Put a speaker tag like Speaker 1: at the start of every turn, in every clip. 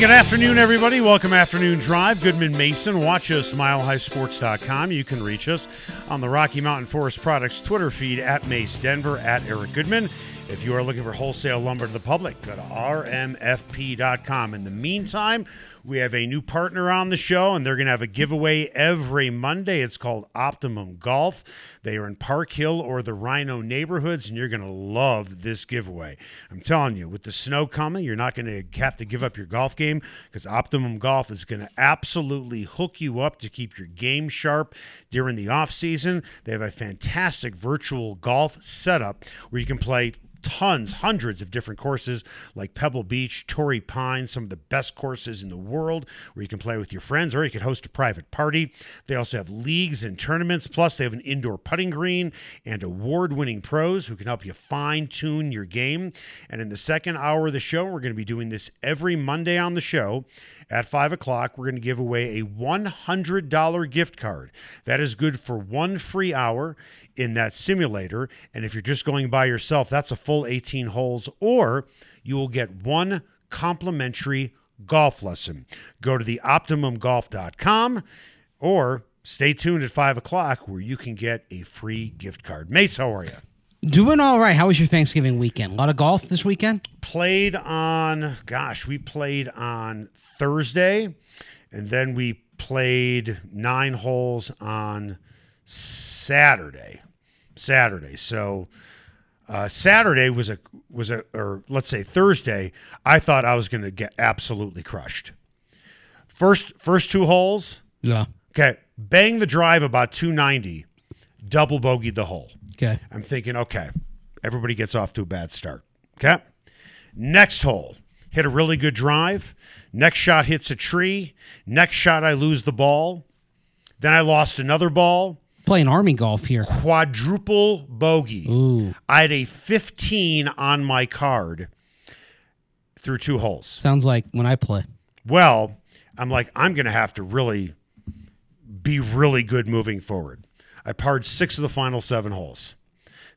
Speaker 1: Good afternoon, everybody. Welcome Afternoon Drive. Goodman Mason. Watch us, milehighsports.com. You can reach us on the Rocky Mountain Forest Products Twitter feed at Mace Denver, at Eric Goodman. If you are looking for wholesale lumber to the public, go to rmfp.com. In the meantime, we have a new partner on the show, and they're going to have a giveaway every Monday. It's called Optimum Golf. They are in Park Hill or the RiNo neighborhoods, and you're going to love this giveaway. I'm telling you, with the snow coming, you're not going to have to give up your golf game because Optimum Golf is going to absolutely hook you up to keep your game sharp during the off season. They have a fantastic virtual golf setup where you can play tons, hundreds of different courses like Pebble Beach, Torrey Pines, some of the best courses in the world where you can play with your friends or you could host a private party. They also have leagues and tournaments. Plus, they have an indoor putting green and award winning pros who can help you fine tune your game. And in the second hour of the show, we're going to be doing this every Monday on the show at 5 o'clock, we're going to give away a $100 gift card. That is good for one free hour in that simulator. And if you're just going by yourself, that's a full 18 holes, or you will get one complimentary golf lesson. Go to the OptimumGolf.com or stay tuned at 5 o'clock where you can get a free gift card. Mace, how are you?
Speaker 2: Doing all right. How was your Thanksgiving weekend? A lot of golf this weekend?
Speaker 1: Played on, gosh, we played on Thursday, and then we played nine holes on Saturday. Saturday. So uh, Saturday was a was a or let's say Thursday. I thought I was going to get absolutely crushed. First first two holes.
Speaker 2: Yeah.
Speaker 1: Okay, bang the drive about 290, double bogeyed the hole.
Speaker 2: Okay.
Speaker 1: I'm thinking, okay, everybody gets off to a bad start. Okay. Next hole, hit a really good drive. Next shot hits a tree. Next shot, I lose the ball. Then I lost another ball.
Speaker 2: Playing Army golf here.
Speaker 1: Quadruple bogey.
Speaker 2: Ooh.
Speaker 1: I had a 15 on my card through two holes.
Speaker 2: Sounds like when I play.
Speaker 1: Well, I'm like, I'm going to have to really be really good moving forward. I parred six of the final seven holes,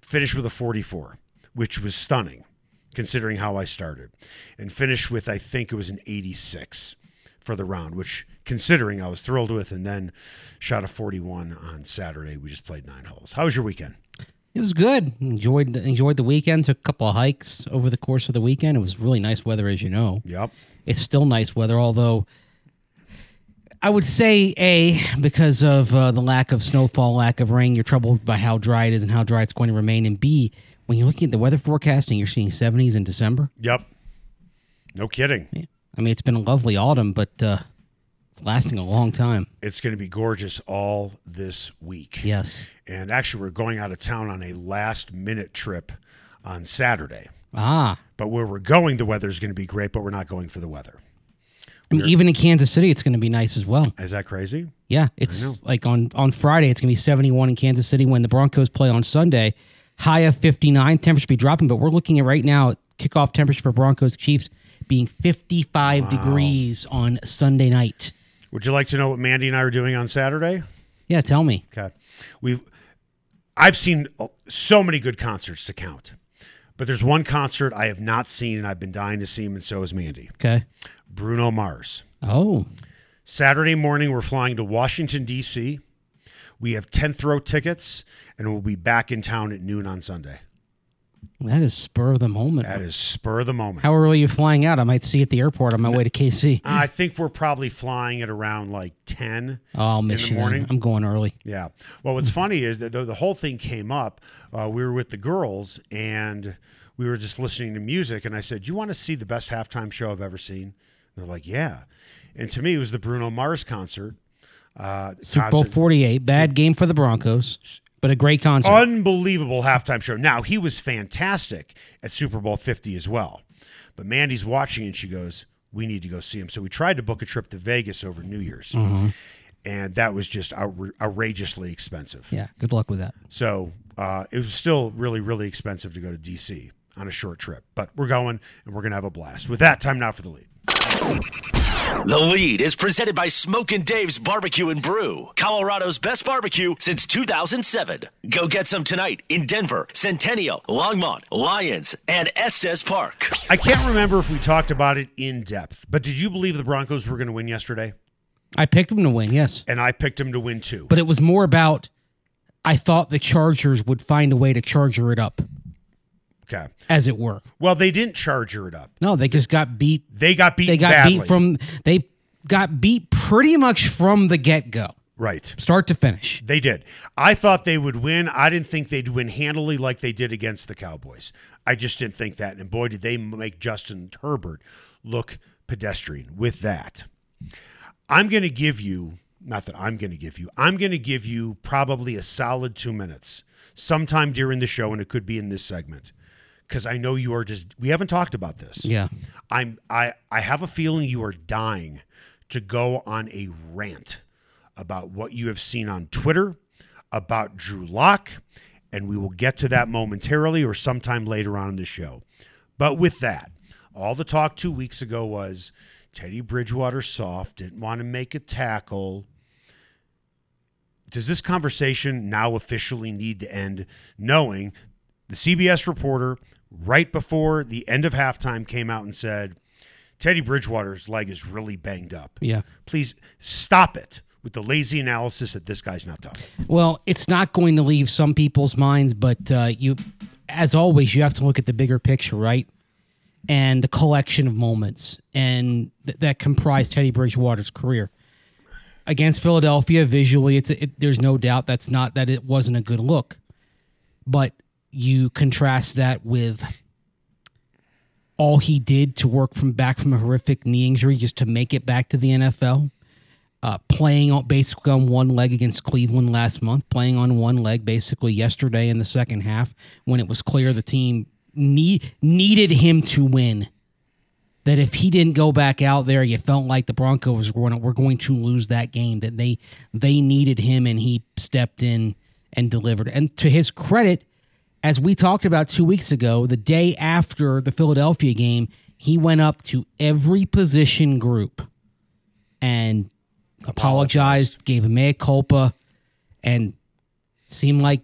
Speaker 1: finished with a 44, which was stunning considering how I started, and finished with, I think it was an 86 for the round, which considering I was thrilled with, and then shot a 41 on Saturday. We just played nine holes. How was your weekend?
Speaker 2: It was good. Enjoyed the, enjoyed the weekend. Took a couple of hikes over the course of the weekend. It was really nice weather, as you know.
Speaker 1: Yep.
Speaker 2: It's still nice weather, although I would say a because of uh, the lack of snowfall, lack of rain, you're troubled by how dry it is and how dry it's going to remain. And B, when you're looking at the weather forecasting, you're seeing 70s in December.
Speaker 1: Yep. No kidding.
Speaker 2: I mean, it's been a lovely autumn, but uh, it's lasting a long time.
Speaker 1: It's going to be gorgeous all this week.
Speaker 2: Yes.
Speaker 1: And actually, we're going out of town on a last minute trip on Saturday.
Speaker 2: Ah.
Speaker 1: But where we're going, the weather is going to be great, but we're not going for the weather.
Speaker 2: I mean, even in Kansas City, it's going to be nice as well.
Speaker 1: Is that crazy?
Speaker 2: Yeah, it's like on on Friday, it's going to be 71 in Kansas City when the Broncos play on Sunday. High of 59, temperature be dropping, but we're looking at right now kickoff temperature for Broncos Chiefs being 55 degrees on Sunday night.
Speaker 1: Would you like to know what Mandy and I are doing on Saturday?
Speaker 2: Yeah, tell me.
Speaker 1: Okay. We've I've seen so many good concerts to count. But there's one concert I have not seen and I've been dying to see him and so has Mandy.
Speaker 2: Okay.
Speaker 1: Bruno Mars.
Speaker 2: Oh,
Speaker 1: Saturday morning we're flying to Washington D.C. We have 10th row tickets and we'll be back in town at noon on Sunday.
Speaker 2: That is spur of the moment.
Speaker 1: That is spur of the moment.
Speaker 2: How early are you flying out? I might see you at the airport on my way to KC.
Speaker 1: I think we're probably flying at around like 10
Speaker 2: Oh,
Speaker 1: in the morning.
Speaker 2: I'm going early.
Speaker 1: Yeah. Well, what's funny is that the, the whole thing came up. Uh, we were with the girls and we were just listening to music. And I said, You want to see the best halftime show I've ever seen? And they're like, Yeah. And to me, it was the Bruno Mars concert. Uh,
Speaker 2: Super Bowl 48, bad game for the Broncos, but a great concert.
Speaker 1: Unbelievable halftime show. Now, he was fantastic at Super Bowl 50 as well. But Mandy's watching and she goes, We need to go see him. So we tried to book a trip to Vegas over New Year's. and that was just outra- outrageously expensive.
Speaker 2: Yeah, good luck with that.
Speaker 1: So uh, it was still really, really expensive to go to DC on a short trip. But we're going, and we're going to have a blast. With that, time now for the lead.
Speaker 3: The lead is presented by Smokin' Dave's Barbecue and Brew, Colorado's best barbecue since 2007. Go get some tonight in Denver, Centennial, Longmont, Lyons, and Estes Park.
Speaker 1: I can't remember if we talked about it in depth, but did you believe the Broncos were going to win yesterday?
Speaker 2: I picked them to win, yes.
Speaker 1: And I picked them to win too.
Speaker 2: But it was more about I thought the Chargers would find a way to charger it up,
Speaker 1: Okay.
Speaker 2: as it were.
Speaker 1: Well, they didn't charger it up.
Speaker 2: No, they just got beat.
Speaker 1: They got beat.
Speaker 2: They got
Speaker 1: badly.
Speaker 2: beat from they got beat pretty much from the get go,
Speaker 1: right.
Speaker 2: start to finish.
Speaker 1: They did. I thought they would win. I didn't think they'd win handily like they did against the Cowboys. I just didn't think that. And boy, did they make Justin Herbert look pedestrian with that. I'm going to give you, not that I'm going to give you, I'm going to give you probably a solid two minutes sometime during the show, and it could be in this segment. Because I know you are just, we haven't talked about this.
Speaker 2: Yeah.
Speaker 1: I'm I I have a feeling you are dying to go on a rant about what you have seen on Twitter about Drew Lock, and we will get to that momentarily or sometime later on in the show. But with that, all the talk two weeks ago was Teddy Bridgewater soft, didn't want to make a tackle. Does this conversation now officially need to end knowing the CBS reporter right before the end of halftime came out and said Teddy Bridgewater's leg is really banged up.
Speaker 2: Yeah.
Speaker 1: Please stop it with the lazy analysis that this guy's not tough.
Speaker 2: Well, it's not going to leave some people's minds, but uh, you, as always, you have to look at the bigger picture, right? And the collection of moments and th- that comprise Teddy Bridgewater's career against Philadelphia. Visually, it's it, there's no doubt that's not that it wasn't a good look, but you contrast that with all he did to work from back from a horrific knee injury just to make it back to the NFL uh, playing on, basically on one leg against Cleveland last month, playing on one leg basically yesterday in the second half when it was clear the team need, needed him to win. That if he didn't go back out there, you felt like the Broncos were going were going to lose that game. That they they needed him, and he stepped in and delivered. And to his credit, as we talked about two weeks ago, the day after the Philadelphia game, he went up to every position group and apologized, gave a mea culpa, and seemed like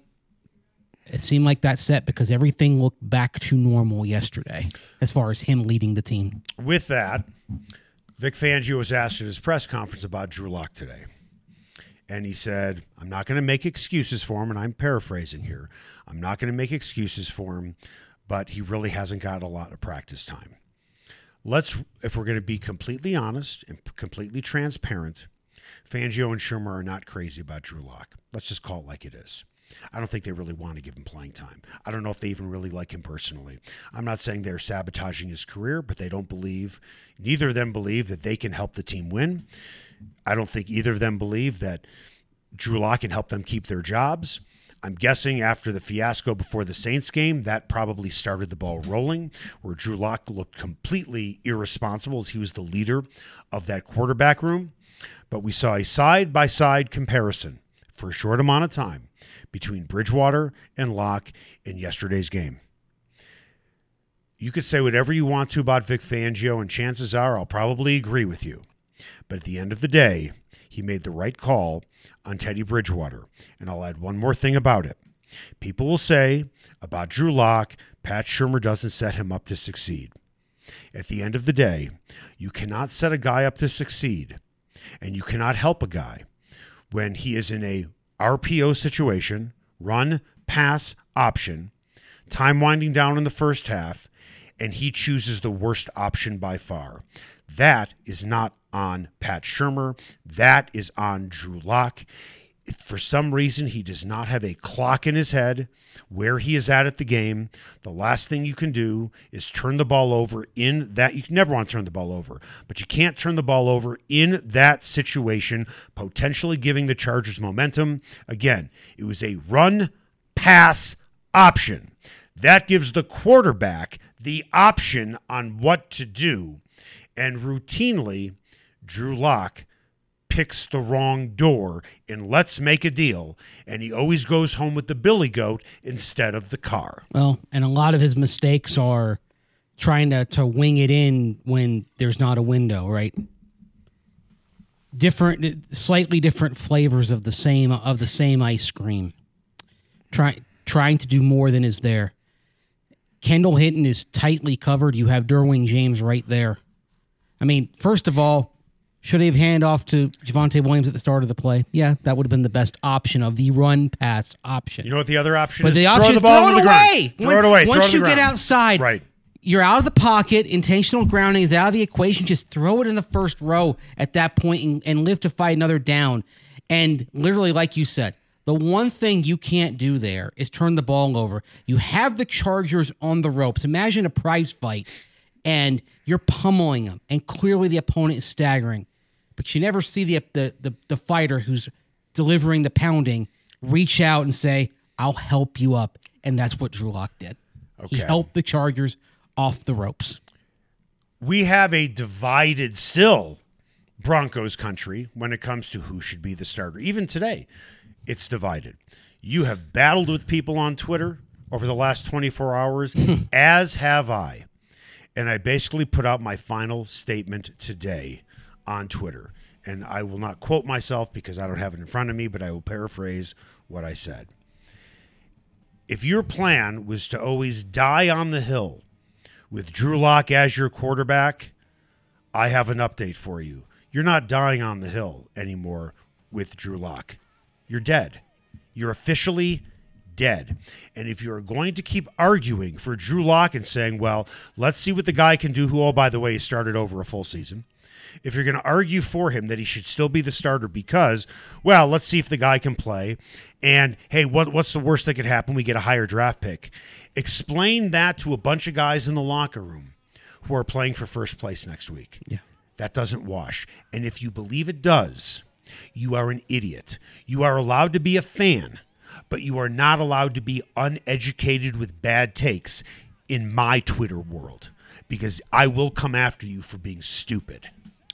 Speaker 2: it seemed like that set because everything looked back to normal yesterday as far as him leading the team.
Speaker 1: With that, Vic Fangio was asked at his press conference about Drew Lock today. And he said, I'm not going to make excuses for him. And I'm paraphrasing here. I'm not going to make excuses for him, but he really hasn't got a lot of practice time. Let's, if we're going to be completely honest and completely transparent, Fangio and Shurmur are not crazy about Drew Lock. Let's just call it like it is. I don't think they really want to give him playing time. I don't know if they even really like him personally. I'm not saying they're sabotaging his career, but they don't believe, neither of them believe that they can help the team win. I don't think either of them believe that Drew Lock can help them keep their jobs. I'm guessing after the fiasco before the Saints game, that probably started the ball rolling, where Drew Lock looked completely irresponsible as he was the leader of that quarterback room. But we saw a side by side comparison for a short amount of time between Bridgewater and Lock in yesterday's game. You could say whatever you want to about Vic Fangio, and chances are I'll probably agree with you. But at the end of the day, he made the right call on Teddy Bridgewater. And I'll add one more thing about it. People will say about Drew Lock, Pat Shurmur doesn't set him up to succeed. At the end of the day, you cannot set a guy up to succeed, and you cannot help a guy when he is in a RPO situation, run, pass option, time winding down in the first half, and he chooses the worst option by far. That is not on Pat Shurmur. That is on Drew Lock. For some reason, he does not have a clock in his head where he is at at the game. The last thing you can do is turn the ball over in that. You never want to turn the ball over, but you can't turn the ball over in that situation, potentially giving the Chargers momentum. Again, it was a run pass option. That gives the quarterback the option on what to do. And routinely, Drew Lock picks the wrong door in Let's Make a Deal, and he always goes home with the billy goat instead of the car.
Speaker 2: Well, and a lot of his mistakes are trying to, to wing it in when there's not a window, right? Different, slightly different flavors of the same of the same ice cream. Try, trying to do more than is there. Kendall Hinton is tightly covered. You have Derwin James right there. I mean, first of all, should he have hand off to Javonte Williams at the start of the play? Yeah, that would have been the best option of the run pass option.
Speaker 1: You know what the other option
Speaker 2: but
Speaker 1: is?
Speaker 2: the
Speaker 1: Throw
Speaker 2: option
Speaker 1: the
Speaker 2: is
Speaker 1: ball
Speaker 2: throw it
Speaker 1: the
Speaker 2: away.
Speaker 1: Throw
Speaker 2: When-
Speaker 1: it away.
Speaker 2: Once you get outside,
Speaker 1: Right.
Speaker 2: you're out of the pocket. Intentional grounding is out of the equation. Just throw it in the first row at that point and, and live to fight another down. And literally, like you said, the one thing you can't do there is turn the ball over. You have the Chargers on the ropes. Imagine a prize fight, and you're pummeling them, and clearly the opponent is staggering, but you never see the the the, the fighter who's delivering the pounding reach out and say, "I'll help you up," and that's what Drew Lock did. He helped the Chargers off the ropes.
Speaker 1: we have a divided still Broncos country when it comes to who should be the starter. Even today, it's divided. You have battled with people on Twitter over the last 24 hours, as have I. And I basically put out my final statement today on Twitter. And I will not quote myself because I don't have it in front of me, but I will paraphrase what I said. If your plan was to always die on the hill with Drew Lock as your quarterback, I have an update for you. You're not dying on the hill anymore with Drew Lock. You're dead. You're officially dead. And if you're going to keep arguing for Drew Lock and saying, well, let's see what the guy can do, who, oh, by the way, started over a full season. If you're going to argue for him that he should still be the starter because, well, let's see if the guy can play. And hey, what, what's the worst that could happen? We get a higher draft pick. Explain that to a bunch of guys in the locker room who are playing for first place next week.
Speaker 2: Yeah.
Speaker 1: That doesn't wash. And if you believe it does, you are an idiot. You are allowed to be a fan, but you are not allowed to be uneducated with bad takes in my Twitter world because I will come after you for being stupid.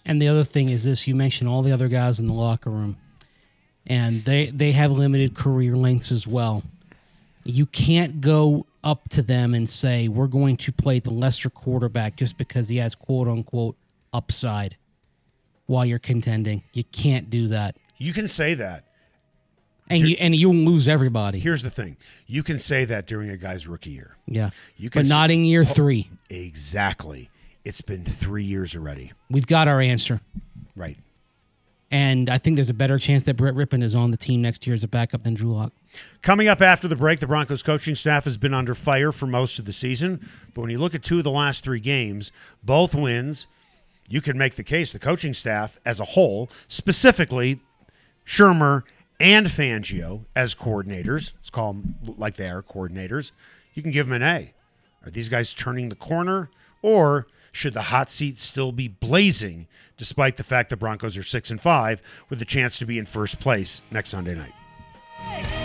Speaker 2: And the other thing is this: you mentioned all the other guys in the locker room, and they they have limited career lengths as well. You can't go up to them and say we're going to play the lesser quarterback just because he has quote unquote upside while you're contending. You can't do that,
Speaker 1: You can say that.
Speaker 2: And you and you'll lose everybody.
Speaker 1: Here's the thing you can say that during a guy's rookie year.
Speaker 2: yeah,
Speaker 1: You can
Speaker 2: but not in year oh, three.
Speaker 1: Exactly. It's been three years already.
Speaker 2: We've got our answer.
Speaker 1: Right.
Speaker 2: And I think there's a better chance that Brett Rypien is on the team next year as a backup than Drew Lock.
Speaker 1: Coming up after the break, the Broncos coaching staff has been under fire for most of the season. But when you look at two of the last three games, both wins, you can make the case the coaching staff as a whole, specifically Shurmur and Fangio as coordinators, let's call them like they are coordinators, you can give them an A. Are these guys turning the corner, or should the hot seat still be blazing, despite the fact the Broncos are six and five, with a chance to be in first place next Sunday night?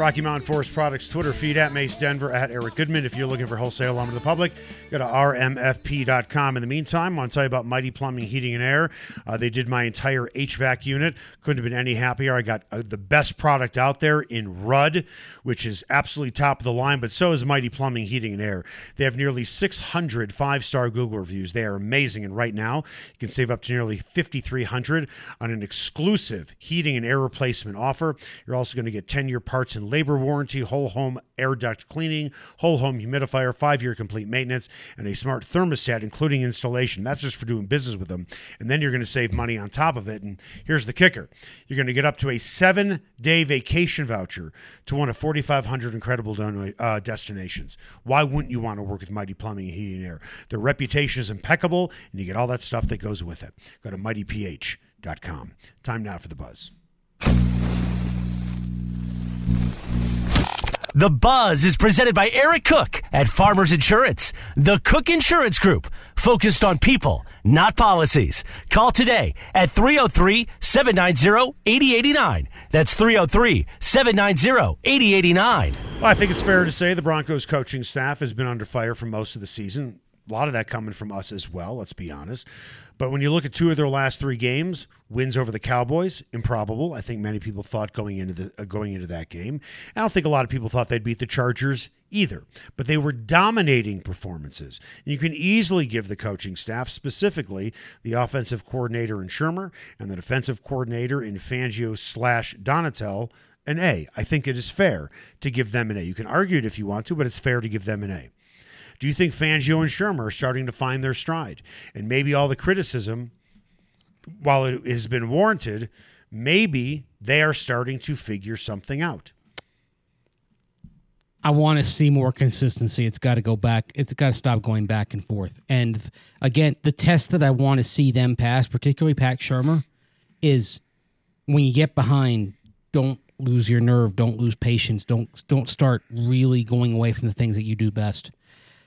Speaker 1: Rocky Mountain Forest Products Twitter feed at Mace Denver at Eric Goodman. If you're looking for wholesale lumber to the public, go to rmfp.com. In the meantime, I want to tell you about Mighty Plumbing, Heating, and Air. Uh, they did my entire HVAC unit. Couldn't have been any happier. I got uh, the best product out there in Rudd, which is absolutely top of the line, but so is Mighty Plumbing, Heating, and Air. They have nearly 600 five star Google reviews. They are amazing. And right now, you can save up to nearly 5300 on an exclusive heating and air replacement offer. You're also going to get 10 year parts and labor warranty, whole home air duct cleaning, whole home humidifier, five year complete maintenance, and a smart thermostat, including installation. That's just for doing business with them. And then you're going to save money on top of it. And here's the kicker you're going to get up to a seven day vacation voucher to one of 4,500 incredible don- uh, destinations. Why wouldn't you want to work with Mighty Plumbing and Heating and Air? Their reputation is impeccable, and you get all that stuff that goes with it. Go to mightyph.com. Time now for the buzz.
Speaker 3: The Buzz is presented by Eric Cook at Farmers Insurance, the Cook Insurance Group, focused on people, not policies. Call today at 303 790 8089. That's 303 790 8089.
Speaker 1: Well, I think it's fair to say the Broncos coaching staff has been under fire for most of the season. A lot of that coming from us as well, let's be honest. But when you look at two of their last three games, wins over the Cowboys, improbable. I think many people thought going into the uh, going into that game. I don't think a lot of people thought they'd beat the Chargers either. But they were dominating performances. And you can easily give the coaching staff, specifically the offensive coordinator in Shurmur and the defensive coordinator in Fangio slash Donatell, an A. I think it is fair to give them an A. You can argue it if you want to, but it's fair to give them an A. Do you think Fangio and Shurmur are starting to find their stride? And maybe all the criticism, while it has been warranted, maybe they are starting to figure something out.
Speaker 2: I want to see more consistency. It's got to go back. It's got to stop going back and forth. And again, the test that I want to see them pass, particularly Pat Shurmur, is when you get behind, don't lose your nerve, don't lose patience, don't don't start really going away from the things that you do best.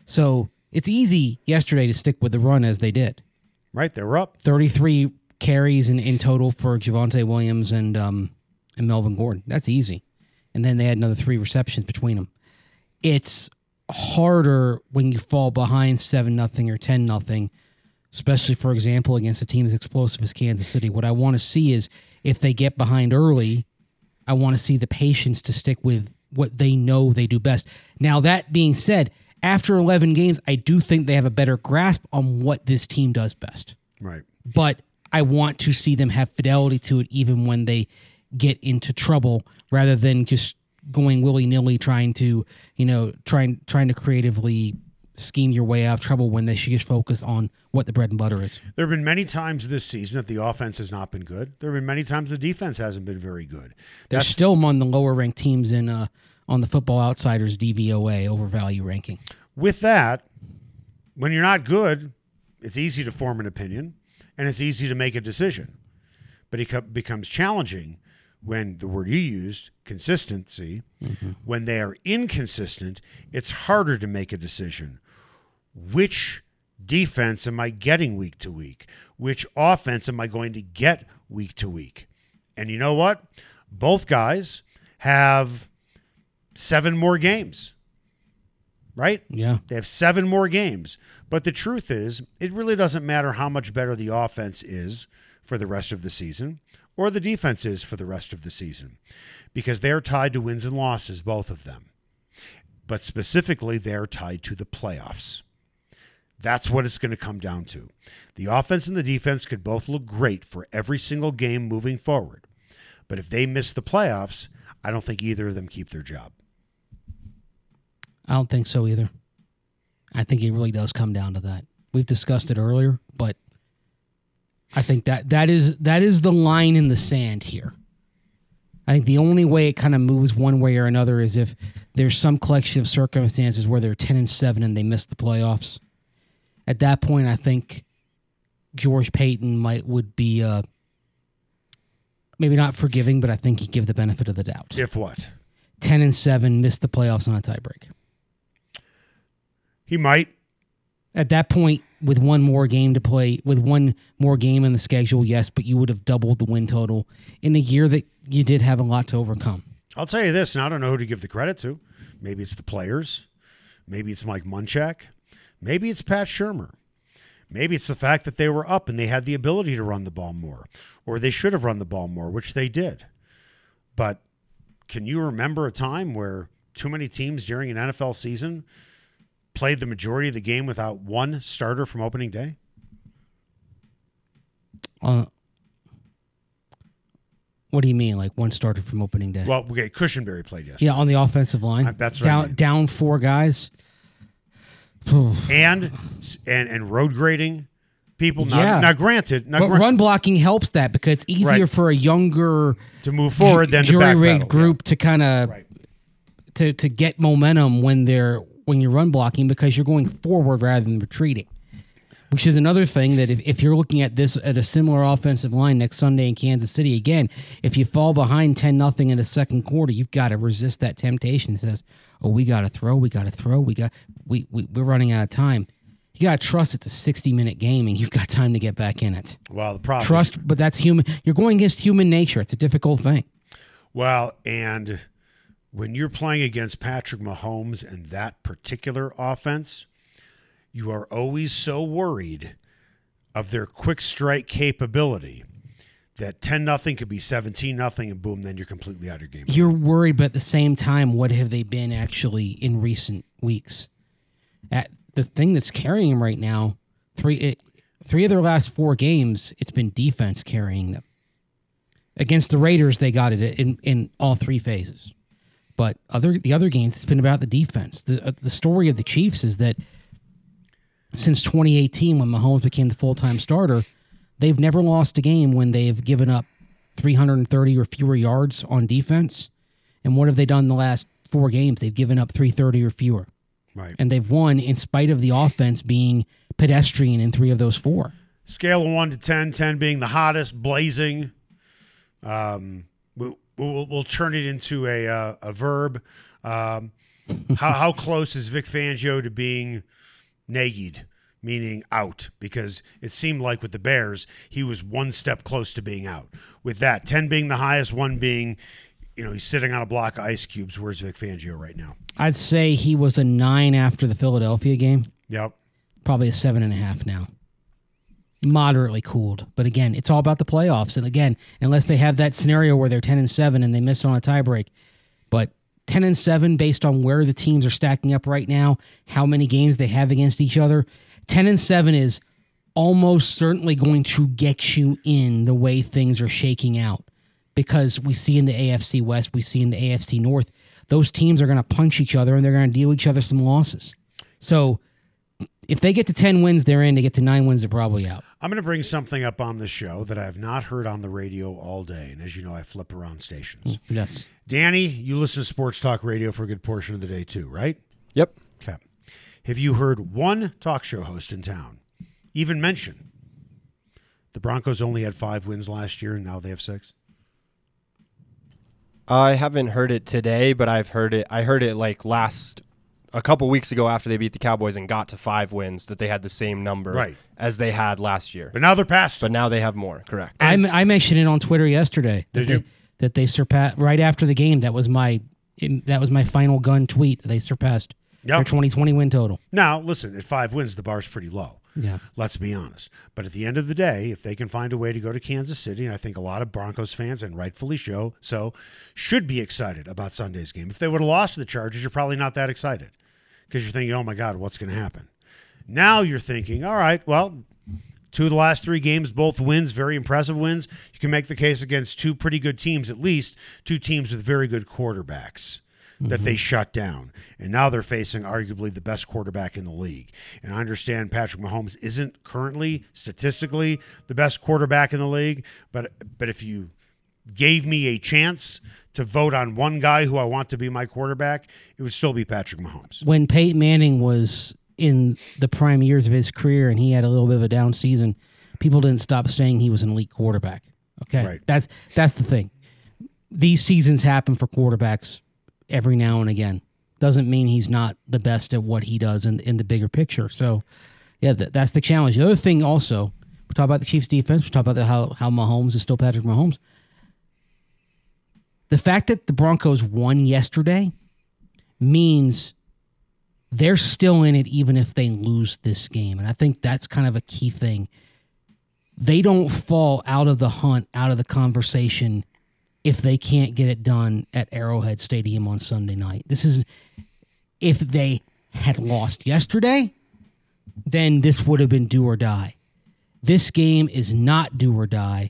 Speaker 2: So it's easy yesterday to stick with the run as they did.
Speaker 1: Right? They were up.
Speaker 2: 33 carries in, in total for Javonte Williams and um, and Melvin Gordon. That's easy. And then they had another three receptions between them. It's harder when you fall behind seven nothing or ten nothing, especially for example against a team as explosive as Kansas City. What I want to see is if they get behind early, I want to see the patience to stick with what they know they do best. Now that being said, after 11 games, I do think they have a better grasp on what this team does best
Speaker 1: Right.
Speaker 2: but I want to see them have fidelity to it even when they get into trouble rather than just going willy nilly trying to, you know, trying trying to creatively scheme your way out of trouble when they should just focus on what the bread and butter is.
Speaker 1: There have been many times this season that the offense has not been good. There have been many times the defense hasn't been very good.
Speaker 2: They're
Speaker 1: That's
Speaker 2: still among the lower ranked teams in uh on the Football Outsiders DVOA overvalue ranking.
Speaker 1: with that, when you're not good, it's easy to form an opinion and it's easy to make a decision. But it becomes challenging when the word you used, consistency, mm-hmm. when they are inconsistent, it's harder to make a decision. Which defense am I getting week to week? Which offense am I going to get week to week? And you know what? Both guys have seven more games, right?
Speaker 2: Yeah.
Speaker 1: They have seven more games. But the truth is, it really doesn't matter how much better the offense is for the rest of the season or the defense is for the rest of the season because they're tied to wins and losses, both of them. But specifically, they're tied to the playoffs. That's what it's going to come down to. The offense and the defense could both look great for every single game moving forward. But if they miss the playoffs, I don't think either of them keep their job.
Speaker 2: I don't think so either. I think it really does come down to that. We've discussed it earlier, but I think that that is that is the line in the sand here. I think the only way it kind of moves one way or another is if there's some collection of circumstances where they're 10 and 7 and they miss the playoffs. At that point, I think George Paton might would be uh, maybe not forgiving, but I think he'd give the benefit of the doubt.
Speaker 1: If what?
Speaker 2: 10 and 7 missed the playoffs on a tiebreak.
Speaker 1: He might.
Speaker 2: At that point, with one more game to play, with one more game in the schedule, yes, but you would have doubled the win total in a year that you did have a lot to overcome.
Speaker 1: I'll tell you this, and I don't know who to give the credit to. Maybe it's the players. Maybe it's Mike Munchak. Maybe it's Pat Shurmur. Maybe it's the fact that they were up and they had the ability to run the ball more, or they should have run the ball more, which they did. But can you remember a time where too many teams during an NFL season played the majority of the game without one starter from opening day?
Speaker 2: Uh, What do you mean, like one starter from opening day?
Speaker 1: Well, okay, Cushenberry played yesterday.
Speaker 2: yeah, on the offensive line.
Speaker 1: Uh, that's I
Speaker 2: down
Speaker 1: mean.
Speaker 2: down four guys.
Speaker 1: and and and road grading people. Now,
Speaker 2: Yeah.
Speaker 1: now granted, now
Speaker 2: But
Speaker 1: gra-
Speaker 2: run blocking helps that because it's easier
Speaker 1: Right.
Speaker 2: for a younger
Speaker 1: to move forward than to
Speaker 2: jury rigged group to kind of
Speaker 1: Right.
Speaker 2: to to get momentum when they're when you're run blocking because you're going forward rather than retreating. Which is another thing that if, if you're looking at this at a similar offensive line next Sunday in Kansas City again, if you fall behind ten nothing in the second quarter, you've got to resist that temptation. That says, "Oh, we got to throw, we got to throw, we got we, we we're running out of time." You got to trust it's a 60 minute game and you've got time to get back in it.
Speaker 1: Well, the problem.
Speaker 2: Trust, but that's human. You're going against human nature. It's a difficult thing.
Speaker 1: Well, and when you're playing against Patrick Mahomes and that particular offense, you are always so worried of their quick strike capability that 10 nothing could be 17 nothing and boom then you're completely out of your game.
Speaker 2: You're worried, but at the same time, what have they been actually in recent weeks? At the thing that's carrying them right now, three it, three of their last four games, it's been defense carrying them. Against the Raiders, they got it in, in all three phases. But other the other games, it's been about the defense. The uh, the story of the Chiefs is that since 2018, when Mahomes became the full time starter, they've never lost a game when they've given up 330 or fewer yards on defense. And what have they done in the last four games? They've given up 330 or fewer.
Speaker 1: Right.
Speaker 2: And they've won in spite of the offense being pedestrian in three of those four.
Speaker 1: Scale of 1 to 10, 10 being the hottest, blazing. Um, we'll, we'll, turn it into a, uh, a verb. Um, how, how close is Vic Fangio to being nagged, meaning out? Because it seemed like with the Bears, he was one step close to being out. With that, 10 being the highest, one being, you know, he's sitting on a block of ice cubes. Where's Vic Fangio right now?
Speaker 2: I'd say he was a nine after the Philadelphia game,
Speaker 1: Yep.
Speaker 2: probably a seven and a half now. Moderately cooled. But again, it's all about the playoffs. And again, unless they have that scenario where they're 10 and 7 and they miss on a tiebreak. But 10 and 7 based on where the teams are stacking up right now, how many games they have against each other. 10 and 7 is almost certainly going to get you in the way things are shaking out because we see in the AFC West, we see in the AFC North, those teams are going to punch each other and they're going to deal each other some losses. So if they get to 10 wins, they're in. They get to nine wins, they're probably out.
Speaker 1: I'm going to bring something up on the show that I have not heard on the radio all day. And as you know, I flip around stations.
Speaker 2: Mm, yes.
Speaker 1: Danny, you listen to Sports Talk Radio for a good portion of the day too, right?
Speaker 4: Yep.
Speaker 1: Okay. Have you heard one talk show host in town even mention the Broncos only had five wins last year and now they have six?
Speaker 4: I haven't heard it today, but I've heard it. I heard it like last a couple weeks ago after they beat the Cowboys and got to five wins that they had the same number
Speaker 1: Right.
Speaker 4: as they had last year.
Speaker 1: But now they're past.
Speaker 4: But now they have more. Correct.
Speaker 2: I, I mentioned it on Twitter yesterday.
Speaker 1: Did
Speaker 2: that
Speaker 1: you?
Speaker 2: They, that they surpassed right after the game. That was my that was my final gun tweet. They surpassed
Speaker 1: Yep.
Speaker 2: their 2020 win total.
Speaker 1: Now, listen, at five wins, the bar's pretty low.
Speaker 2: Yeah.
Speaker 1: Let's be honest. But at the end of the day, if they can find a way to go to Kansas City, and I think a lot of Broncos fans, and rightfully so, so should be excited about Sunday's game. If they would have lost to the Chargers, you're probably not that excited because you're thinking, oh my God, what's going to happen? Now you're thinking, all right, well, two of the last three games, both wins, very impressive wins. You can make the case against two pretty good teams, at least two teams with very good quarterbacks that they mm-hmm. shut down. And now they're facing arguably the best quarterback in the league. And I understand Patrick Mahomes isn't currently statistically the best quarterback in the league, but but if you gave me a chance to vote on one guy who I want to be my quarterback, it would still be Patrick Mahomes.
Speaker 2: When Peyton Manning was in the prime years of his career and he had a little bit of a down season, people didn't stop saying he was an elite quarterback. Okay,
Speaker 1: Right.
Speaker 2: that's that's the thing. These seasons happen for quarterbacks every now and again. Doesn't mean he's not the best at what he does in in the bigger picture. So, yeah, th- that's the challenge. The other thing also, we talk about the Chiefs' defense. We talk about the, how how Mahomes is still Patrick Mahomes. The fact that the Broncos won yesterday means they're still in it even if they lose this game. And I think that's kind of a key thing. They don't fall out of the hunt, out of the conversation if they can't get it done at Arrowhead Stadium on Sunday night. This is if they had lost yesterday, then this would have been do or die. This game is not do or die.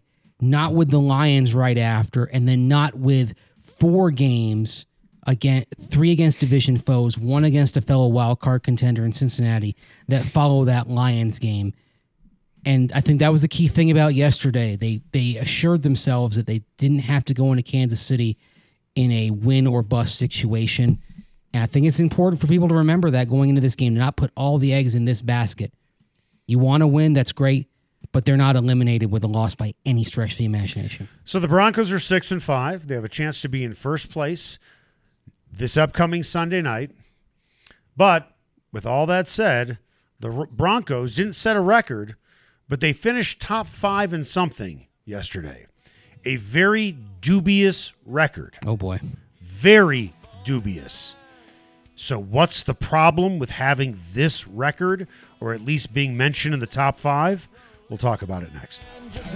Speaker 2: Not with the Lions right after, and then not with four games again, three against division foes, one against a fellow wild card contender in Cincinnati that follow that Lions game. And I think that was the key thing about yesterday. They they assured themselves that they didn't have to go into Kansas City in a win or bust situation. And I think it's important for people to remember that going into this game, to not put all the eggs in this basket. You want to win, that's great, but they're not eliminated with a loss by any stretch of the imagination.
Speaker 1: So the Broncos are six and five. They have a chance to be in first place this upcoming Sunday night. But with all that said, the Broncos didn't set a record, but they finished top five in something yesterday. A very dubious record.
Speaker 2: Oh boy.
Speaker 1: Very dubious. So, what's the problem with having this record, or at least being mentioned in the top five? We'll talk about it next.
Speaker 5: Just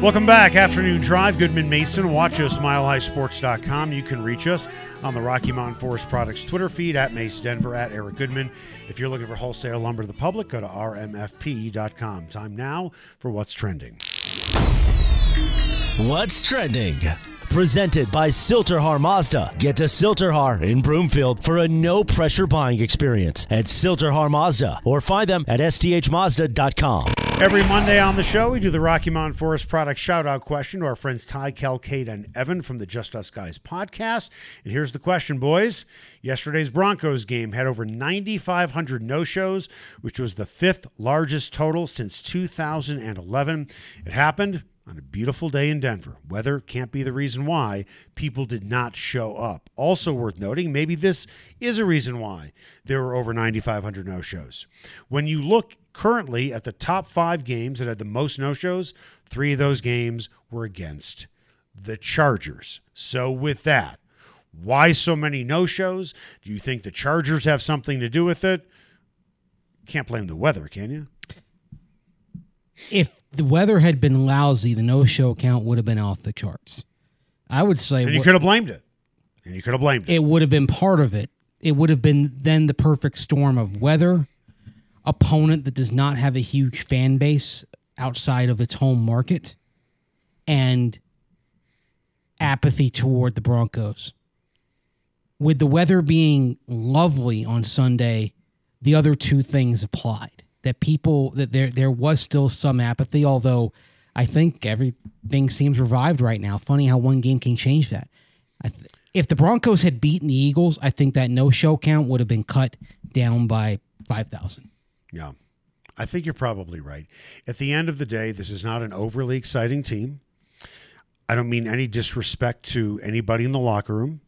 Speaker 1: Welcome back. Afternoon Drive. Goodman Mason. Watch us, milehighsports.com. You can reach us on the Rocky Mountain Forest Products Twitter feed at Mace Denver at Eric Goodman. If you're looking for wholesale lumber to the public, go to rmfp.com. Time now for what's trending.
Speaker 3: What's trending? Presented by Sill-TerHar Mazda. Get to Sill-TerHar in Broomfield for a no pressure buying experience at Sill-TerHar Mazda or find them at sthmazda.com.
Speaker 1: Every Monday on the show, we do the Rocky Mountain Forest Product shout out question to our friends Ty, Kel, Kate, and Evan from the Just Us Guys podcast. And here's the question, boys. Yesterday's Broncos game had over 9,500 no shows, which was the fifth largest total since 2011. It happened on a beautiful day in Denver. Weather can't be the reason why people did not show up. Also worth noting, maybe this is a reason why there were over 9,500 no shows. When you look currently at the top five games that had the most no shows, three of those games were against the Chargers. So, with that, why so many no shows? Do you think the Chargers have something to do with it? Can't blame the weather, can you?
Speaker 2: If the weather had been lousy, the no show count would have been off the charts. I would say
Speaker 1: And you
Speaker 2: what-
Speaker 1: could have blamed it. And you could have blamed it.
Speaker 2: it would have been part of it. It would have been then the perfect storm of weather, opponent that does not have a huge fan base outside of its home market, and apathy toward the Broncos. With the weather being lovely on Sunday, the other two things applied. That people that there there was still some apathy, although I think everything seems revived right now. Funny how one game can change that. Th- if the Broncos had beaten the Eagles, I think that no show count would have been cut down by five thousand.
Speaker 1: Yeah. I think you're probably right. At the end of the day, this is not an overly exciting team. I don't mean any disrespect to anybody in the locker room.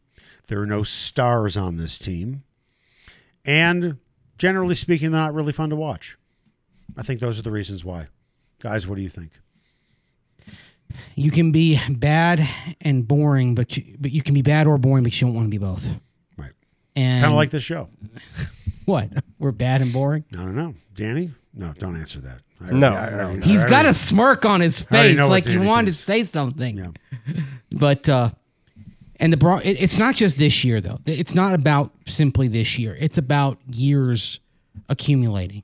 Speaker 1: There are no stars on this team. And generally speaking, they're not really fun to watch. I think those are the reasons why. Guys, what do you think?
Speaker 2: You can be bad and boring, but you, but you can be bad or boring, but you don't want to be both.
Speaker 1: Right.
Speaker 2: And
Speaker 1: Kind of like this show.
Speaker 2: what? We're bad and boring.
Speaker 1: I don't know. Danny? No, don't answer that. I
Speaker 4: No,
Speaker 1: already- I
Speaker 4: no,
Speaker 1: already-
Speaker 4: no.
Speaker 1: I
Speaker 2: He's got
Speaker 1: already-
Speaker 2: a smirk on his face, like he wanted
Speaker 1: thinks.
Speaker 2: to say something.
Speaker 1: Yeah.
Speaker 2: But uh, and the Bron- it, it's not just this year though. It's not about simply this year. It's about years accumulating.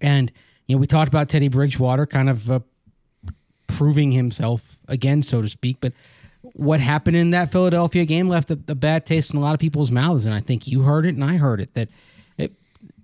Speaker 2: And you know, we talked about Teddy Bridgewater kind of uh, proving himself again, so to speak. But what happened in that Philadelphia game left a, a bad taste in a lot of people's mouths, and I think you heard it and I heard it that it,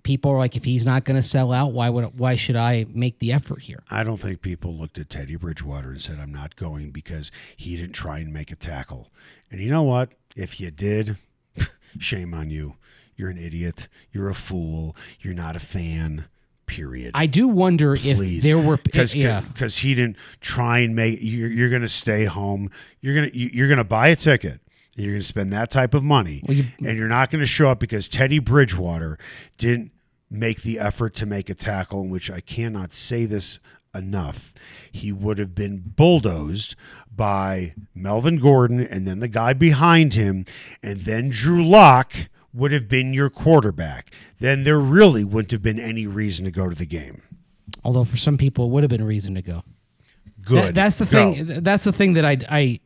Speaker 2: people are like, if he's not going to sell out, why would why should I make the effort here?
Speaker 1: I don't think people looked at Teddy Bridgewater and said, I'm not going because he didn't try and make a tackle. And you know what? If you did, shame on you. You're an idiot. You're a fool. You're not a fan. Period.
Speaker 2: I do wonder
Speaker 1: Please.
Speaker 2: if there were
Speaker 1: because
Speaker 2: yeah.
Speaker 1: because he didn't try and make you're, you're going to stay home. You're going to you're going to buy a ticket and you're going to spend that type of money,
Speaker 2: Well, you-
Speaker 1: and you're not going to show up because Teddy Bridgewater didn't make the effort to make a tackle, in which I cannot say this enough. He would have been bulldozed by Melvin Gordon and then the guy behind him, and then Drew Lock would have been your quarterback. Then there really wouldn't have been any reason to go to the game.
Speaker 2: Although for some people, it would have been a reason to go.
Speaker 1: Good.
Speaker 2: That- that's the
Speaker 1: Go.
Speaker 2: thing. That's the thing that I I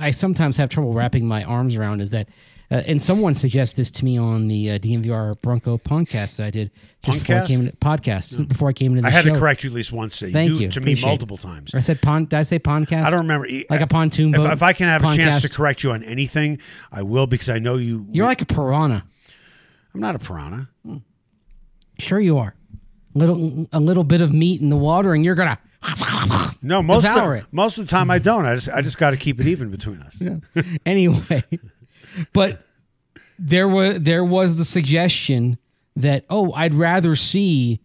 Speaker 2: I sometimes have trouble wrapping my arms around is that. Uh, and someone suggested this to me on the uh, DNVR Bronco podcast that I did just before I
Speaker 1: Podcast?
Speaker 2: came in, podcast before I came into the show.
Speaker 1: I had
Speaker 2: show.
Speaker 1: to correct you at least once today.
Speaker 2: Thank
Speaker 1: do
Speaker 2: you.
Speaker 1: to me
Speaker 2: Appreciate it.
Speaker 1: multiple times.
Speaker 2: I said pond. Did I say podcast?
Speaker 1: I don't remember.
Speaker 2: Like a pontoon
Speaker 1: If,
Speaker 2: boat
Speaker 1: if I can have a chance to correct you on anything, I will because I know you.
Speaker 2: You're like a piranha.
Speaker 1: I'm not a piranha.
Speaker 2: Sure, you are. Little a little bit of meat in the water, and you're gonna.
Speaker 1: No, most of the,
Speaker 2: it.
Speaker 1: most of the time I don't. I just I just got to keep it even between us.
Speaker 2: anyway, but there was there was the suggestion that oh, I'd rather see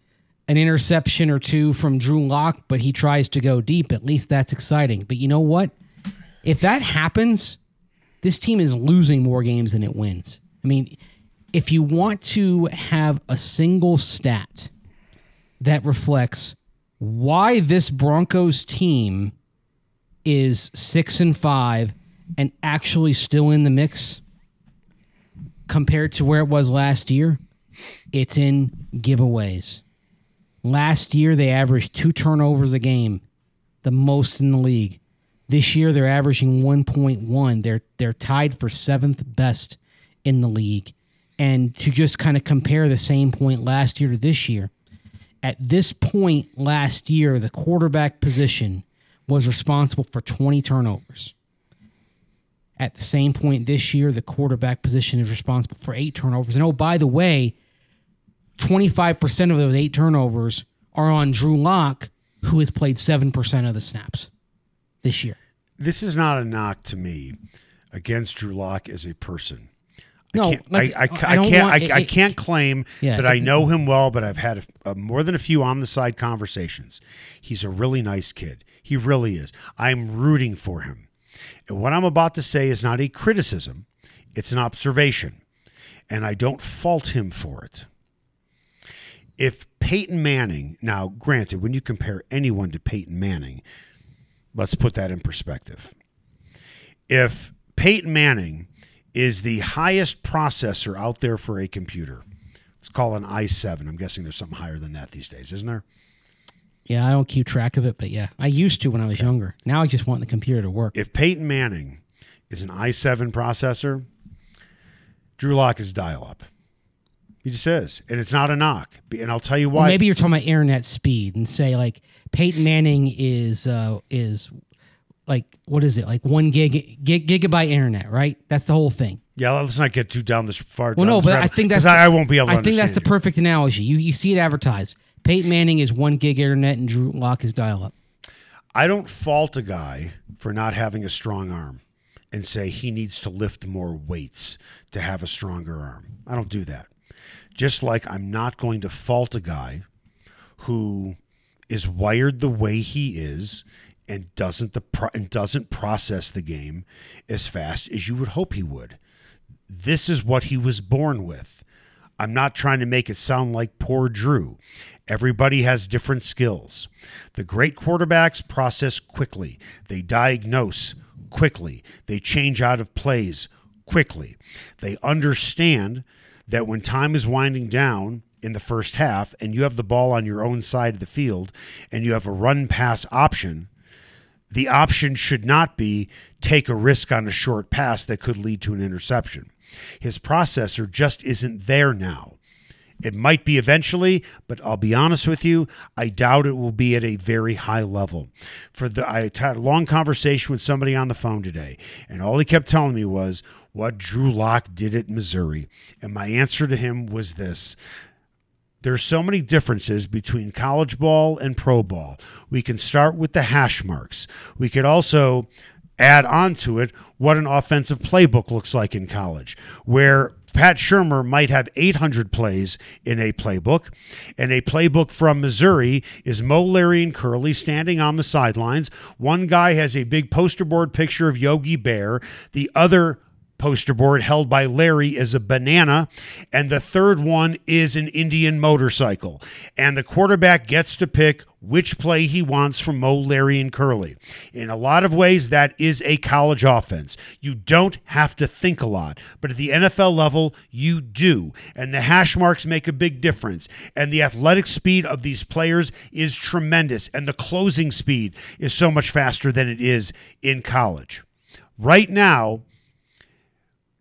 Speaker 2: an interception or two from Drew Lock, but he tries to go deep. At least that's exciting. But you know what? If that happens, this team is losing more games than it wins. I mean, if you want to have a single stat that reflects why this Broncos team is six and five and actually still in the mix compared to where it was last year, it's in giveaways. Last year they averaged two turnovers a game, the most in the league. This year they're averaging 1.1. They're they're tied for seventh best in the league. And to just kind of compare the same point last year to this year, at this point last year, the quarterback position was responsible for 20 turnovers. At the same point this year, the quarterback position is responsible for eight turnovers. And oh, by the way, 25% of those eight turnovers are on Drew Lock, who has played 7% of the snaps this year.
Speaker 1: This is not a knock to me against Drew Lock as a person.
Speaker 2: No,
Speaker 1: I can't, I, I,
Speaker 2: I
Speaker 1: I can't,
Speaker 2: want- it-
Speaker 1: I can't claim
Speaker 2: Yeah,
Speaker 1: that I know him well, but I've had a, a, more than a few on the side conversations. He's a really nice kid. He really is. I'm rooting for him. And what I'm about to say is not a criticism, it's an observation. And I don't fault him for it. If Peyton Manning, now granted, when you compare anyone to Peyton Manning, let's put that in perspective. If Peyton Manning is the highest processor out there for a computer, let's call an i7. I'm guessing there's something higher than that these days, isn't there?
Speaker 2: Yeah, I don't keep track of it, but yeah, I used to when I was younger. Now I just want the computer to work.
Speaker 1: If Peyton Manning is an i7 processor, Drew Lock is dial up. He just is. And it's not a knock. And I'll tell you why.
Speaker 2: Well, maybe you're talking about internet speed and say like Peyton Manning is uh, is like what is it like one gig, gig gigabyte internet, right? That's the whole thing.
Speaker 1: yeah, let's not get too down this far.
Speaker 2: Well, no, but
Speaker 1: rabbit-
Speaker 2: I think that's
Speaker 1: I,
Speaker 2: the-
Speaker 1: I won't be able to
Speaker 2: I think that's the
Speaker 1: you.
Speaker 2: perfect analogy. You you see it advertised. Peyton Manning is one gig internet and Drew Lock is dial up.
Speaker 1: I don't fault a guy for not having a strong arm and say he needs to lift more weights to have a stronger arm. I don't do that. Just like I'm not going to fault a guy who is wired the way he is and doesn't the pro- and doesn't process the game as fast as you would hope he would. This is what he was born with. I'm not trying to make it sound like poor Drew. Everybody has different skills. The great quarterbacks process quickly, they diagnose quickly, they change out of plays quickly. They understand that when time is winding down in the first half and you have the ball on your own side of the field and you have a run pass option, the option should not be take a risk on a short pass that could lead to an interception. His processor just isn't there now. It might be eventually, but I'll be honest with you, I doubt it will be at a very high level. For the I had a long conversation with somebody on the phone today, and all he kept telling me was what Drew Lock did at Missouri. And my answer to him was this there's so many differences between college ball and pro ball. We can start with the hash marks. We could also add on to it what an offensive playbook looks like in college, where Pat Shurmur might have 800 plays in a playbook. And a playbook from Missouri is Moe, Larry, and Curly standing on the sidelines. One guy has a big poster board picture of Yogi Bear. The other poster board held by Larry is a banana, and the third one is an Indian motorcycle. And the quarterback gets to pick which play he wants from Moe, Larry, and Curly. In a lot of ways, that is a college offense. You don't have to think a lot, but at the NFL level, you do. And the hash marks make a big difference. And the athletic speed of these players is tremendous, and the closing speed is so much faster than it is in college. Right now,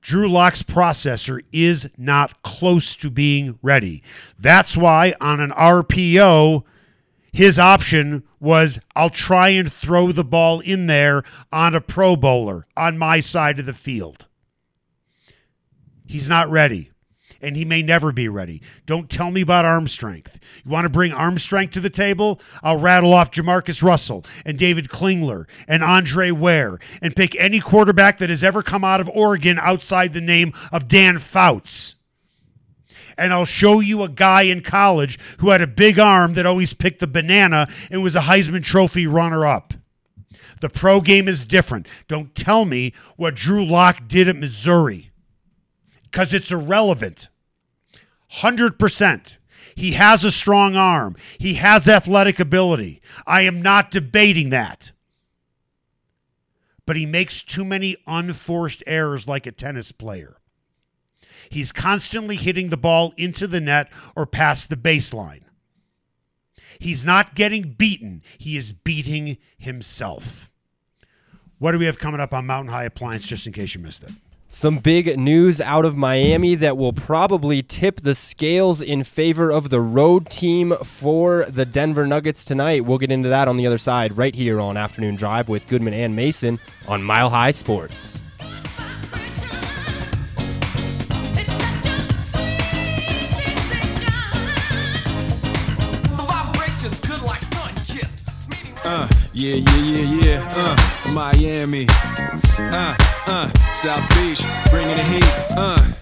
Speaker 1: Drew Lock's processor is not close to being ready. That's why on an RPO, his option was I'll try and throw the ball in there on a Pro Bowler on my side of the field. He's not ready and he may never be ready. Don't tell me about arm strength. You want to bring arm strength to the table? I'll rattle off JaMarcus Russell and David Klingler and Andre Ware and pick any quarterback that has ever come out of Oregon outside the name of Dan Fouts. And I'll show you a guy in college who had a big arm that always picked the banana and was a Heisman Trophy runner up. The pro game is different. Don't tell me what Drew Lock did at Missouri because it's irrelevant. 100%. He has a strong arm. He has athletic ability. I am not debating that. But he makes too many unforced errors like a tennis player. He's constantly hitting the ball into the net or past the baseline. He's not getting beaten, he is beating himself. What do we have coming up on Mountain High Appliance, just in case you missed it?
Speaker 4: Some big news out of Miami that will probably tip the scales in favor of the road team for the Denver Nuggets tonight. We'll get into that on the other side right here on Afternoon Drive with Goodman and Mason on Mile High Sports.
Speaker 6: Yeah, yeah, yeah, yeah. Uh, Miami. Uh, uh, South Beach, bringing the heat. Uh.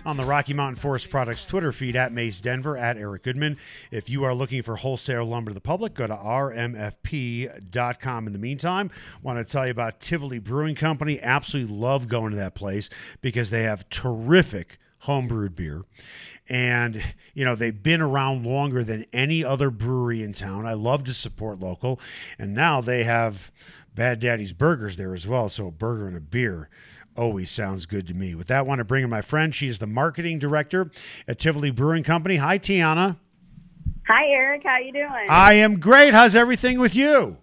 Speaker 1: on the Rocky Mountain Forest Products Twitter feed at Mace Denver at Eric Goodman. If you are looking for wholesale lumber to the public, go to rmfp.com. In the meantime, want to tell you about Tivoli Brewing Company. Absolutely love going to that place because they have terrific homebrewed beer. And, you know, they've been around longer than any other brewery in town. I love to support local. And now they have Bad Daddy's Burgers there as well. So a burger and a beer always sounds good to me. With that, I want to bring in my friend. She is the marketing director at Tivoli Brewing Company. Hi, Tiana.
Speaker 7: Hi, Eric. How you doing?
Speaker 1: I am great. How's everything with you?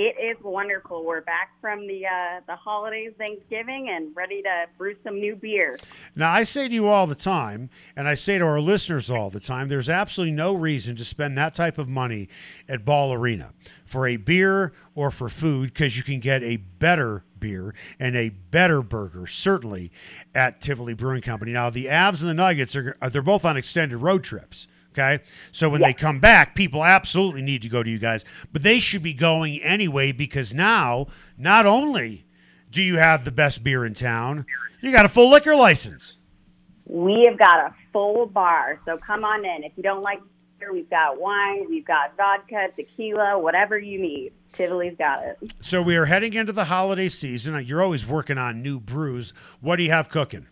Speaker 7: it is wonderful. We're back from the uh, the holidays, Thanksgiving, and ready to brew some new beer.
Speaker 1: Now, I say to you all the time, and I say to our listeners all the time, there's absolutely no reason to spend that type of money at Ball Arena for a beer or for food because you can get a better beer and a better burger, certainly, at Tivoli Brewing Company. Now, the Avs and the Nuggets are uh, they're both on extended road trips. Okay. So when they come back, people absolutely need to go to you guys, but they should be going anyway because now, not only do you have the best beer in town, you got a full liquor license.
Speaker 7: We have got a full bar, so come on in. If you don't like beer, we've got wine, we've got vodka, tequila, whatever you need. Tivoli's got it.
Speaker 1: So we are heading into the holiday season. Uh, you're always working on new brews. What do you have cooking?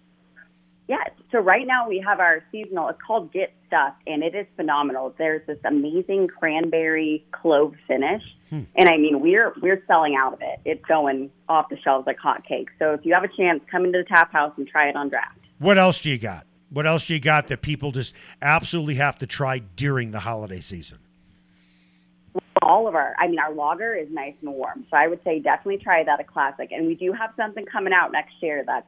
Speaker 7: Yeah, so right now we have our seasonal. It's called Get Stuff, and it is phenomenal. There's this amazing cranberry clove finish, hmm. and I mean we're we're selling out of it. It's going off the shelves like hotcakes. So if you have a chance, come into the tap house and try it on draft.
Speaker 1: What else do you got? What else do you got that people just absolutely have to try during the holiday season?
Speaker 7: All of our, I mean, our lager is nice and warm. So I would say definitely try that a classic. And we do have something coming out next year that's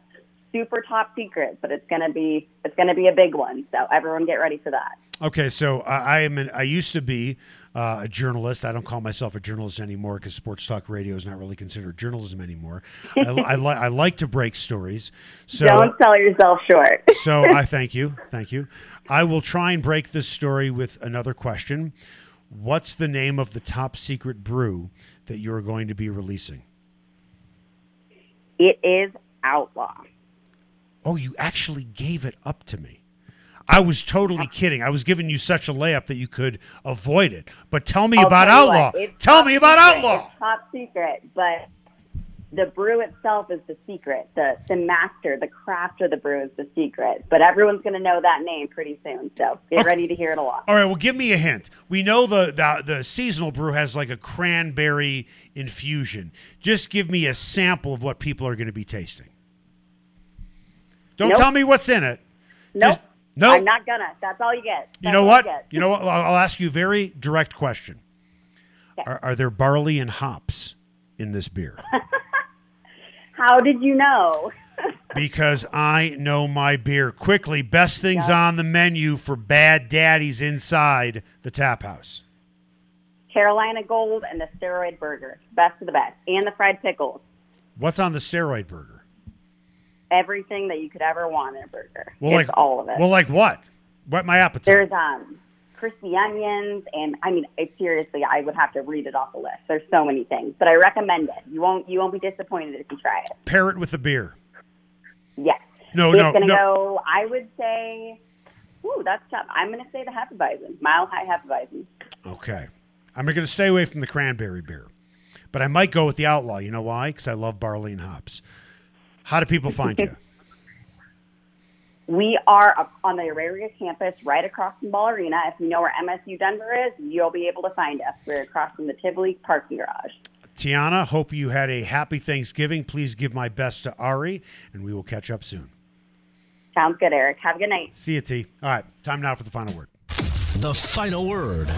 Speaker 7: super top secret, but it's gonna be it's gonna be a big one. So everyone get ready for that.
Speaker 1: Okay, so I, I am. An, I used to be uh, a journalist. I don't call myself a journalist anymore because sports talk radio is not really considered journalism anymore. I, I, li- I like to break stories. So
Speaker 7: Don't sell yourself short.
Speaker 1: so I thank you, thank you. I will try and break this story with another question. What's the name of the top secret brew that you are going to be releasing?
Speaker 7: it is outlaw.
Speaker 1: Oh, you actually gave it up to me. I was totally uh, kidding. I was giving you such a layup that you could avoid it. But tell me
Speaker 7: I'll
Speaker 1: about
Speaker 7: what,
Speaker 1: Outlaw. tell me about
Speaker 7: secret.
Speaker 1: Outlaw.
Speaker 7: It's top secret, but the brew itself is the secret. The the master, the craft of the brew is the secret. But everyone's going to know that name pretty soon. So get
Speaker 1: Okay.
Speaker 7: ready to hear it a lot.
Speaker 1: All right, well, give me a hint. We know the, the the seasonal brew has like a cranberry infusion. Just give me a sample of what people are going to be tasting. Don't
Speaker 7: Nope.
Speaker 1: tell me what's in it.
Speaker 7: Nope.
Speaker 1: Just- nope.
Speaker 7: I'm not gonna. That's all you get.
Speaker 1: You know what?
Speaker 7: get.
Speaker 1: You know what? I'll I'll ask you a very direct question.
Speaker 7: Okay.
Speaker 1: Are, are there barley and hops in this beer?
Speaker 7: How did you know?
Speaker 1: because I know my beer. Quickly, best things
Speaker 7: Yeah.
Speaker 1: on the menu for Bad Daddy's inside the tap house.
Speaker 7: Carolina Gold and the steroid burger, best of the best, and the fried pickles.
Speaker 1: What's on the steroid burger?
Speaker 7: Everything that you could ever want in a burger.
Speaker 1: Well,
Speaker 7: it's
Speaker 1: like
Speaker 7: all of it.
Speaker 1: Well, like what? Whet my appetite.
Speaker 7: There's um crispy onions, and I mean, it, seriously, I would have to read it off the list. There's so many things, but I recommend it. You won't you won't be disappointed if you try it.
Speaker 1: Pair it with the beer.
Speaker 7: Yes.
Speaker 1: No,
Speaker 7: it's
Speaker 1: no,
Speaker 7: gonna
Speaker 1: no.
Speaker 7: go. I would say. Ooh, that's tough. I'm gonna say the Hefeweizen, Mile High Hefeweizen.
Speaker 1: Okay. I'm going to stay away from the cranberry beer, but I might go with the outlaw. You know why? Because I love barley and hops. How do people find you?
Speaker 7: We are up on the Auraria campus, right across from Ball Arena. If you know where MSU Denver is, you'll be able to find us. We're across from the Tivoli parking garage.
Speaker 1: Tiana, hope you had a happy Thanksgiving. Please give my best to Ari, and we will catch up soon.
Speaker 7: Sounds good, Eric. Have a good night.
Speaker 1: See you, T. All right, time now for the final word.
Speaker 3: The final word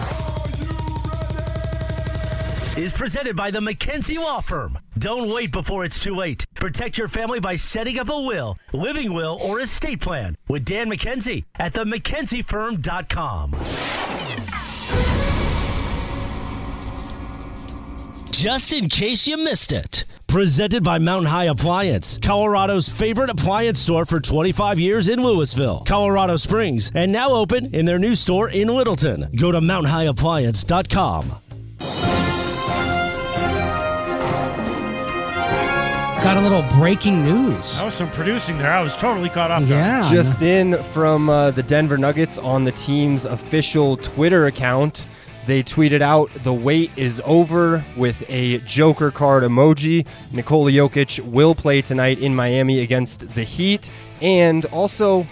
Speaker 3: is presented by the McKenzie Law Firm. Don't wait before it's too late. Protect your family by setting up a will, living will, or estate plan with Dan McKenzie at themckenziefirm.com. Just in case you missed it. Presented by Mountain High Appliance, Colorado's favorite appliance store for 25 years in Louisville, Colorado Springs, and now open in their new store in Littleton. Go to mountainhighappliance.com.
Speaker 2: Got a little breaking news.
Speaker 1: That was some producing there. I was totally caught off guard.
Speaker 2: Yeah.
Speaker 4: Just in from uh, the Denver Nuggets on the team's official Twitter account. They tweeted out, the wait is over with a Joker card emoji. Nikola Jokic will play tonight in Miami against the Heat. And also,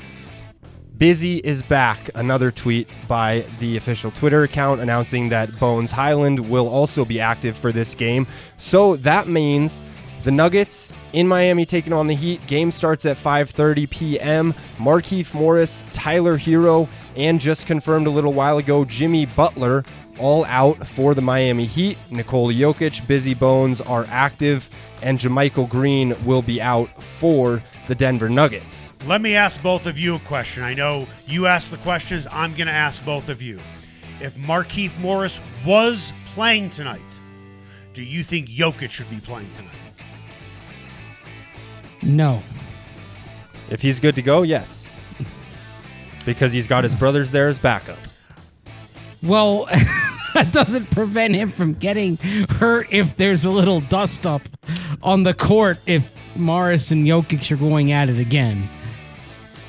Speaker 4: Busy is back. Another tweet by the official Twitter account announcing that Bones Hyland will also be active for this game. So that means the Nuggets in Miami taking on the Heat. Game starts at 5:30 p.m. Markieff Morris, Tyler Herro, and just confirmed a little while ago, Jimmy Butler all out for the Miami Heat. Nikola Jokic, Busy Bones are active, and JaMychal Green will be out for the Denver Nuggets.
Speaker 1: Let me ask both of you a question. I know you asked the questions. I'm going to ask both of you. If Markieff Morris was playing tonight, do you think Jokic should be playing tonight?
Speaker 2: No.
Speaker 4: If he's good to go, yes. Because he's got his brothers there as backup.
Speaker 2: Well, that doesn't prevent him from getting hurt if there's a little dust up on the court if Morris and Jokic are going at it again.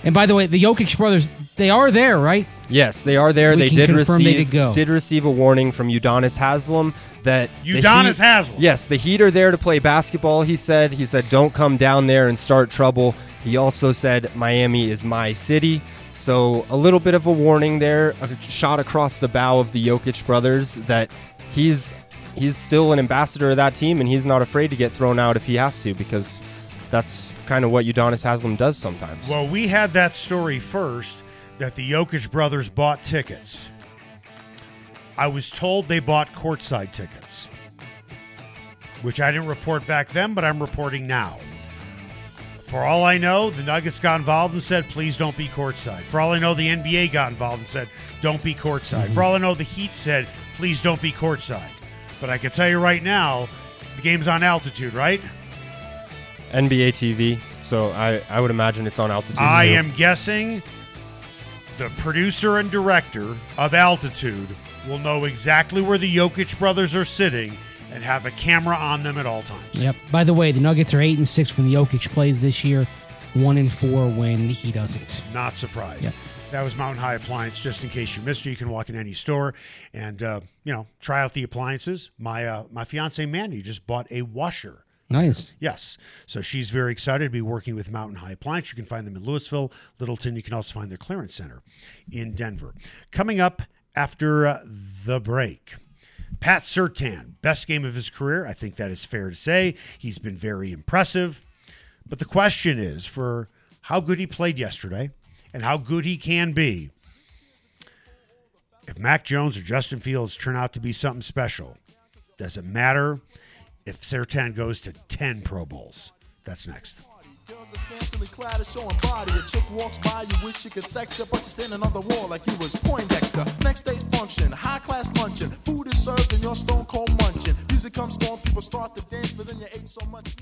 Speaker 2: And by the way, the Jokic brothers, they are there, right?
Speaker 4: Yes, they are there.
Speaker 2: We
Speaker 4: they did
Speaker 2: confirm they
Speaker 4: receive
Speaker 2: did go.
Speaker 4: did receive a warning from Udonis Haslem that the
Speaker 1: Udonis
Speaker 4: Heat-
Speaker 1: Haslem.
Speaker 4: Yes, the Heat are there to play basketball. He said. He said, "Don't come down there and start trouble." He also said, "Miami is my city." So a little bit of a warning there, a shot across the bow of the Jokic brothers that he's he's still an ambassador of that team and he's not afraid to get thrown out if he has to because that's kind of what Udonis Haslem does sometimes.
Speaker 1: Well, we had that story first that the Jokic brothers bought tickets. I was told they bought courtside tickets, which I didn't report back then, but I'm reporting now. For all I know, the Nuggets got involved and said, please don't be courtside. For all I know, the NBA got involved and said, don't be courtside. Mm-hmm. For all I know, the Heat said, please don't be courtside. But I can tell you right now, the game's on altitude, right?
Speaker 4: NBA TV. So I, I would imagine it's on altitude.
Speaker 1: I
Speaker 4: too.
Speaker 1: am guessing the producer and director of Altitude will know exactly where the Jokic brothers are sitting and have a camera on them at all times.
Speaker 2: Yep. By the way, the Nuggets are eight and six when Jokic plays this year, one and four when he doesn't.
Speaker 1: Not surprised.
Speaker 2: Yep.
Speaker 1: That was Mountain High Appliance. Just in case you missed it, you can walk in any store and uh, you know try out the appliances. My uh, my fiance Mandy just bought a washer.
Speaker 2: Nice.
Speaker 1: Yes. So she's very excited to be working with Mountain High Appliance. You can find them in Louisville, Littleton. You can also find their clearance center in Denver. Coming up after uh, the break. Pat Surtain, best game of his career. I think that is fair to say. He's been very impressive. But the question is for how good he played yesterday and how good he can be. If Mac Jones or Justin Fields turn out to be something special, does it matter if Surtain goes to 10 Pro Bowls? That's next.
Speaker 8: Girls are scantily clad showing body. A chick walks by, you wish you could sex her, but you're standing on the wall like you was Poindexter. Next day's function, high class luncheon. Food is served stone cold munching. Music comes on, people start to dance, but then you ate so much.